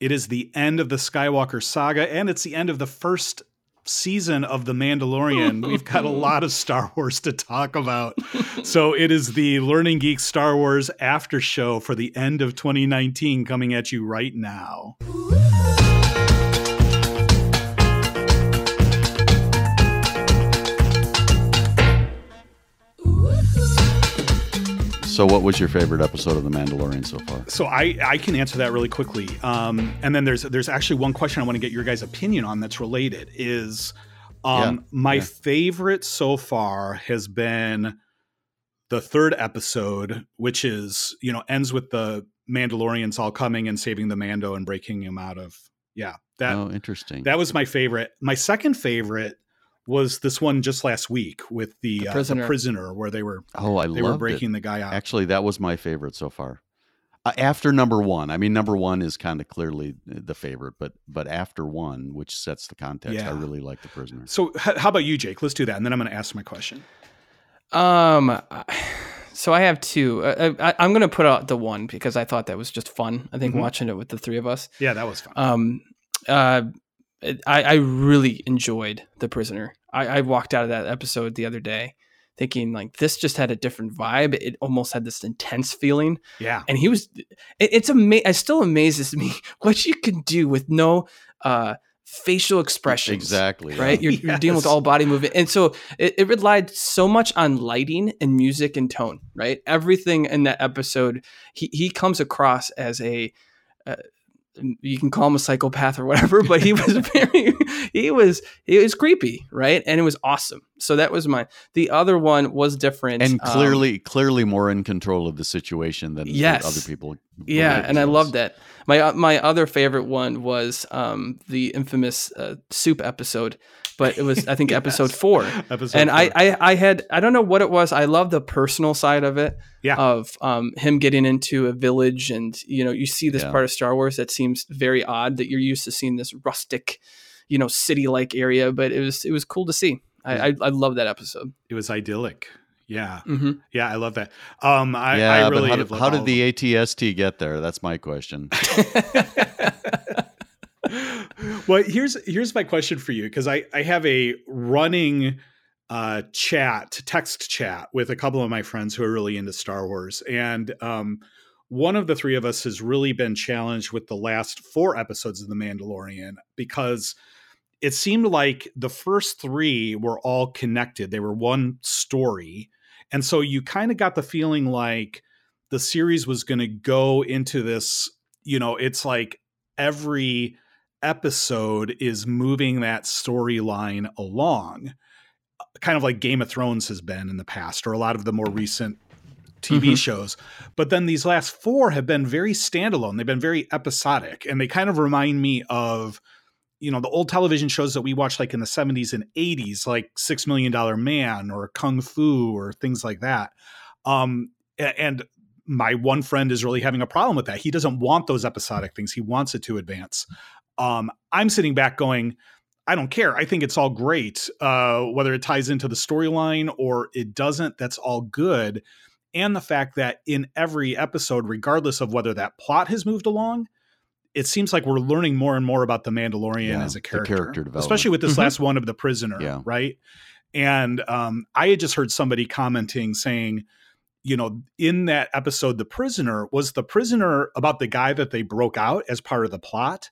It is the end of the Skywalker saga, and it's the end of the first season of The Mandalorian. We've got a lot of Star Wars to talk about. so it is the Learning Geek Star Wars after show for the end of 2019 coming at you right now. So, what was your favorite episode of The Mandalorian so far? So I, I can answer that really quickly. Um, and then there's there's actually one question I want to get your guys' opinion on that's related. Is um, yeah, my yeah. favorite so far has been the third episode, which is you know ends with the Mandalorians all coming and saving the Mando and breaking him out of yeah that oh interesting that was my favorite. My second favorite was this one just last week with the, the, prisoner. Uh, the prisoner. where they were oh I they were breaking it. the guy out. Actually, that was my favorite so far. Uh, after number one, I mean, number one is kind of clearly the favorite, but but after one, which sets the context, yeah. I really like the prisoner. So, how about you, Jake? Let's do that, and then I'm going to ask my question. Um, so I have two. Uh, uh, I, am going to put out the one because I thought that was just fun. I think mm-hmm. watching it with the three of us. Yeah, that was fun. Um, uh, I, I really enjoyed The Prisoner. I, I walked out of that episode the other day thinking like this just had a different vibe. It almost had this intense feeling. Yeah. And he was, it, it's amazing. It still amazes me what you can do with no, uh, facial expressions. Exactly. Right. Yeah. You're, yes. you're, dealing with all body movement. And so it, it, relied so much on lighting and music and tone, right? Everything in that episode, he, he comes across as a, uh, you can call him a psychopath or whatever, but he was very, he was, he was creepy, right? And it was awesome. So that was my. The other one was different and clearly, um, clearly more in control of the situation than yes. other people. Yeah, and I love that. My uh, my other favorite one was um, the infamous uh, soup episode but it was I think yes. episode four. episode and four. I, I I had I don't know what it was. I love the personal side of it. Yeah. Of um, him getting into a village and you know you see this yeah. part of Star Wars that seems very odd that you're used to seeing this rustic, you know, city like area, but it was it was cool to see. I, I I love that episode. It was idyllic. Yeah, mm-hmm. yeah, I love that. Um, I, yeah, I really but how did, how did the ATST get there? That's my question. well, here's here's my question for you because I I have a running uh, chat, text chat with a couple of my friends who are really into Star Wars, and um, one of the three of us has really been challenged with the last four episodes of The Mandalorian because it seemed like the first three were all connected; they were one story, and so you kind of got the feeling like the series was going to go into this. You know, it's like every episode is moving that storyline along, kind of like Game of Thrones has been in the past, or a lot of the more recent TV mm-hmm. shows. But then these last four have been very standalone. They've been very episodic, and they kind of remind me of you know the old television shows that we watched like in the 70s and 80s like six million dollar man or kung fu or things like that um and my one friend is really having a problem with that he doesn't want those episodic things he wants it to advance um, I'm sitting back going, I don't care. I think it's all great. Uh, whether it ties into the storyline or it doesn't, that's all good. And the fact that in every episode, regardless of whether that plot has moved along, it seems like we're learning more and more about the Mandalorian yeah, as a character, character especially with this mm-hmm. last one of the prisoner, yeah. right? And um, I had just heard somebody commenting saying, you know, in that episode, the prisoner was the prisoner about the guy that they broke out as part of the plot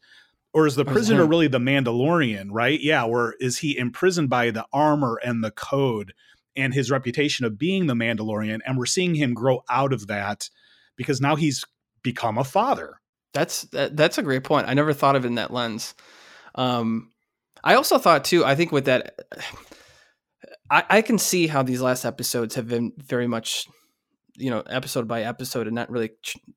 or is the prisoner really the Mandalorian, right? Yeah, or is he imprisoned by the armor and the code and his reputation of being the Mandalorian? And we're seeing him grow out of that because now he's become a father. That's that, that's a great point. I never thought of it in that lens. Um, I also thought too. I think with that, I, I can see how these last episodes have been very much you know episode by episode and not really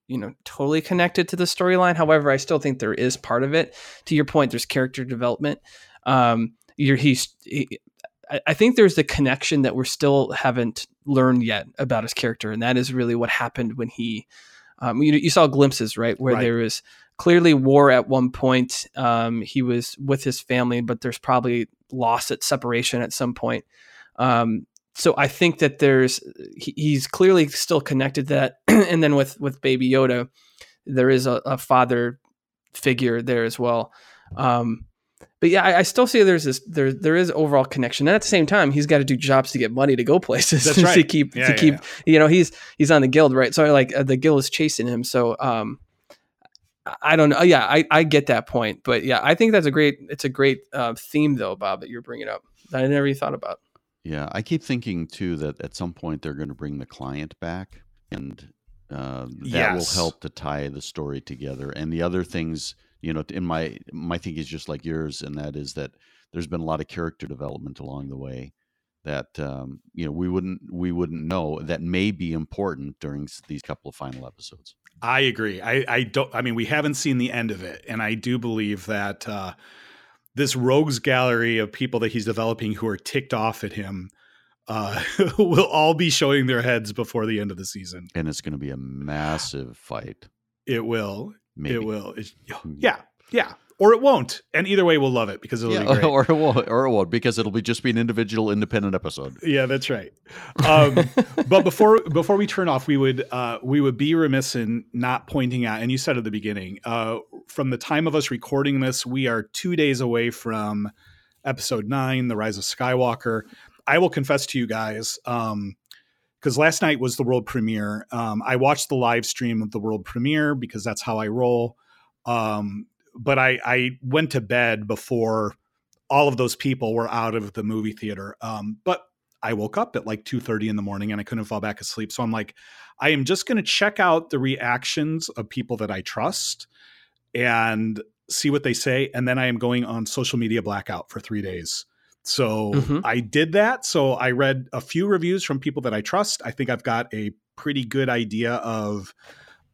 you know totally connected to the storyline however i still think there is part of it to your point there's character development um you're he's he, I think there's the connection that we're still haven't learned yet about his character, and that is really what happened when he, um, you, you saw glimpses, right, where right. there was clearly war at one point. Um, he was with his family, but there's probably loss at separation at some point. Um, so I think that there's he, he's clearly still connected to that, and then with with Baby Yoda, there is a, a father figure there as well. Um, but yeah, I, I, still see there's this there there is overall connection. And at the same time, he's got to do jobs to get money to go places That's right. to keep yeah, to yeah, keep yeah. you know he's he's on the guild right. So like uh, the guild is chasing him. So um, I don't know. Yeah, I, I get that point, but yeah, I think that's a great it's a great uh, theme though, Bob, that you're bringing up. That I never even thought about. Yeah, I keep thinking too that at some point they're going to bring the client back, and uh, that Yes. will help to tie the story together. And the other things, you know, in my my thinking is just like yours, and that is that there's been a lot of character development along the way that um, you know we wouldn't we wouldn't know that may be important during these couple of final episodes. I agree. I, I don't. I mean, we haven't seen the end of it, and I do believe that uh, this rogues gallery of people that he's developing who are ticked off at him uh, will all be showing their heads before the end of the season. And it's going to be a massive fight. It will. Maybe. It will. It's- Hmm. yeah. Yeah. Or it won't. And either way, we'll love it because it'll Yeah, be great. or it won't, or it won't, because it'll be just be an individual, independent episode. Yeah, that's right. Um, but before before we turn off, we would uh, we would be remiss in not pointing out. And you said at the beginning, uh, from the time of us recording this, we are two days away from episode nine, the Rise of Skywalker. I will confess to you guys, because last night was the world premiere. Um, I watched the live stream of the world premiere because that's how I roll. Um, but I, I went to bed before all of those people were out of the movie theater. Um, but I woke up at like 2:30 in the morning and I couldn't fall back asleep. So I'm like, I am just going to check out the reactions of people that I trust and see what they say. And then I am going on social media blackout for three days. So Mhm. I did that. So I read a few reviews from people that I trust. I think I've got a pretty good idea of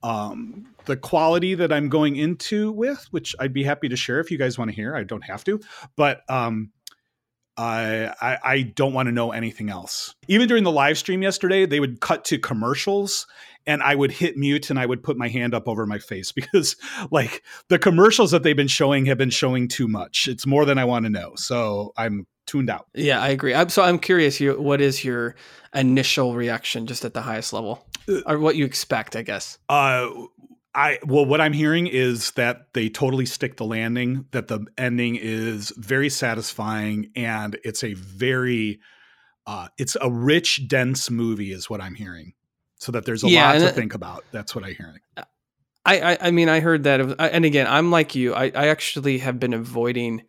um, the quality that I'm going into with, which I'd be happy to share if you guys want to hear. I don't have to, but um, I, I I don't want to know anything else. Even during the live stream yesterday, they would cut to commercials and I would hit mute and I would put my hand up over my face because like the commercials that they've been showing have been showing too much. It's more than I want to know. So I'm tuned out. Yeah, I agree. I'm, so I'm curious. You, what is your initial reaction, just at the highest level, Uh, or what you expect? I guess. Uh, I well, what I'm hearing is that they totally stick the landing. That the ending is very satisfying, and it's a very, uh, it's a rich, dense movie, is what I'm hearing. So that there's a Yeah, lot to it- think about. That's what I'm hearing. I, I, I mean, I heard that, it was, I- and again, I'm like you. I, I actually have been avoiding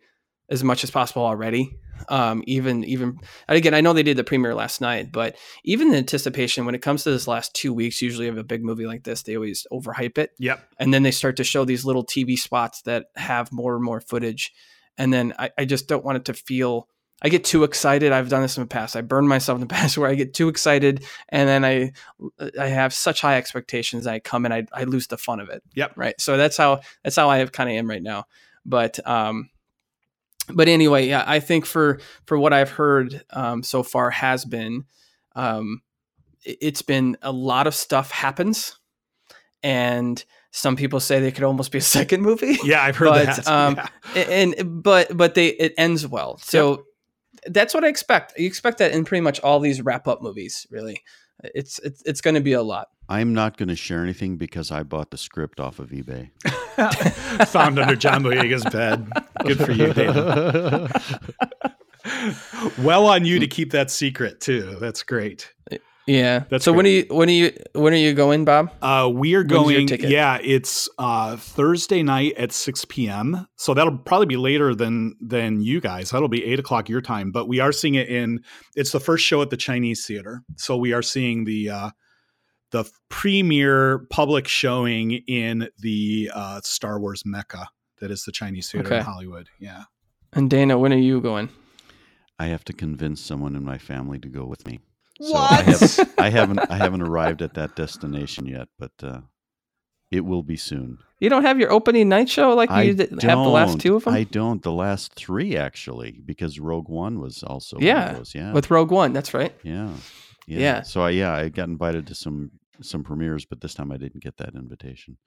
as much as possible already. Um, even, even, and again, I know they did the premiere last night, but even the anticipation when it comes to this last two weeks, usually of a big movie like this, they always overhype it, Yep. and then they start to show these little TV spots that have more and more footage, and then I, I just don't want it to feel. I get too excited. I've done this in the past. I burned myself in the past where I get too excited, and then I, I have such high expectations. I come and I, I lose the fun of it Yep. right so that's how that's how i kind of am right now but um but anyway yeah i think for for what i've heard um so far has been um it- it's been a lot of stuff happens and some people say they could almost be a second movie. Yeah, I've heard But, that. um, Yeah. and but but they it ends well. So that's what i expect. You expect that in pretty much all these wrap up movies really it's it's, it's going to be a lot I'm not going to share anything because I bought the script off of eBay. Found under John Boyega's bed. Good for you, Dana. well on you to keep that secret too. That's great. Yeah That's so when are you when are you when are you going bob Uh, we are When's your going. ticket? Yeah, it's uh, Thursday night at six p.m. So that'll probably be later than than you guys. That'll be eight o'clock your time. But we are seeing it in. It's the first show at the Chinese Theater. So we are seeing the uh, the premiere public showing in the uh, Star Wars Mecca. That is the Chinese Theater in Hollywood. Yeah. And Dana, when are you going? I have to convince someone in my family to go with me. So I, have, I haven't I haven't arrived at that destination yet, but uh, it will be soon. You don't have your opening night show like I you did, have the last two of them I don't. The last three actually, because Rogue One was also one of Yeah, those. Yeah, with Rogue One. That's right. yeah, yeah, Yeah. So I, yeah, I got invited to some some premieres, but this time I didn't get that invitation.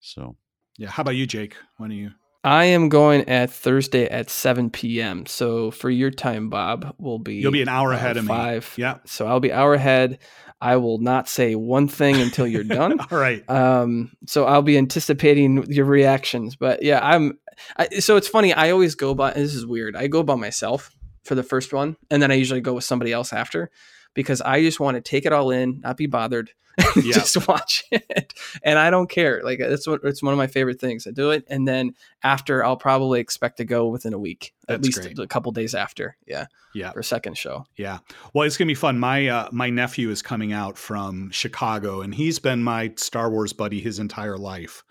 So Yeah. How about you, Jake? When are you? I am going at Thursday at 7 p.m. So for your time, Bob, will be You'll be an hour ahead of me. five. Yeah. So I'll be hour ahead. I will not say one thing until you're done. All right. um, so I'll be anticipating your reactions. But yeah, I'm. I, so it's funny. I always go by. This is weird. I go by myself for the first one, and then I usually go with somebody else after, because I just want to take it all in, not be bothered, Yeah. just watch it, and I don't care. Like it's what it's one of my favorite things. I do it, and then after, I'll probably expect to go within a week, at least great. a couple days after. Yeah, Yeah. for a second show. Yeah. Well, it's gonna be fun. My uh, my nephew is coming out from Chicago, and he's been my Star Wars buddy his entire life.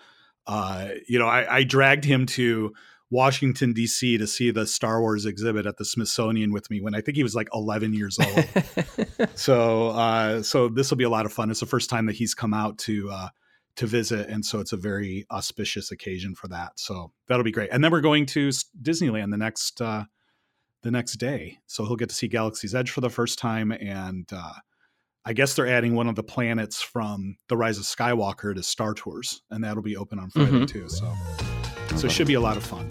Uh, you know, I, I dragged him to Washington D.C. to see the Star Wars exhibit at the Smithsonian with me when I think he was like 11 years old. so, uh, so this will be a lot of fun. It's the first time that he's come out to uh, to visit, and so it's a very auspicious occasion for that. So that'll be great. And then we're going to Disneyland the next. Uh, the next day. So he'll get to see Galaxy's Edge for the first time. And uh, I guess they're adding one of the planets from The Rise of Skywalker to Star Tours. And that'll be open on Friday Mhm. too. So, so it should be a lot of fun.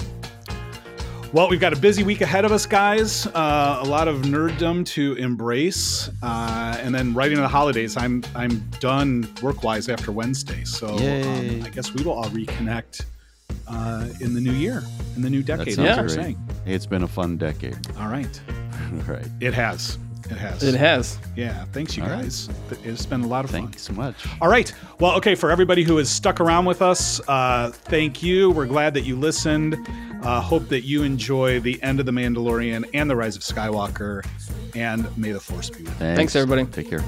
Well, we've got a busy week ahead of us, guys. Uh, a lot of nerddom to embrace, uh, and then right into the holidays. I'm I'm done work wise after Wednesday, so um, I guess we will all reconnect uh, in the new year, in the new decade. sounds great. saying. Hey, it's been a fun decade. All right. right. It has. It has. It has. Yeah. Thanks, you All right. guys. It's been a lot of fun. Thanks so much. All right. Well, okay. For everybody who has stuck around with us, uh, thank you. We're glad that you listened. Uh, hope that you enjoy the end of The Mandalorian and The Rise of Skywalker. And may the Force be with you. Thanks, Thanks, everybody. Take care.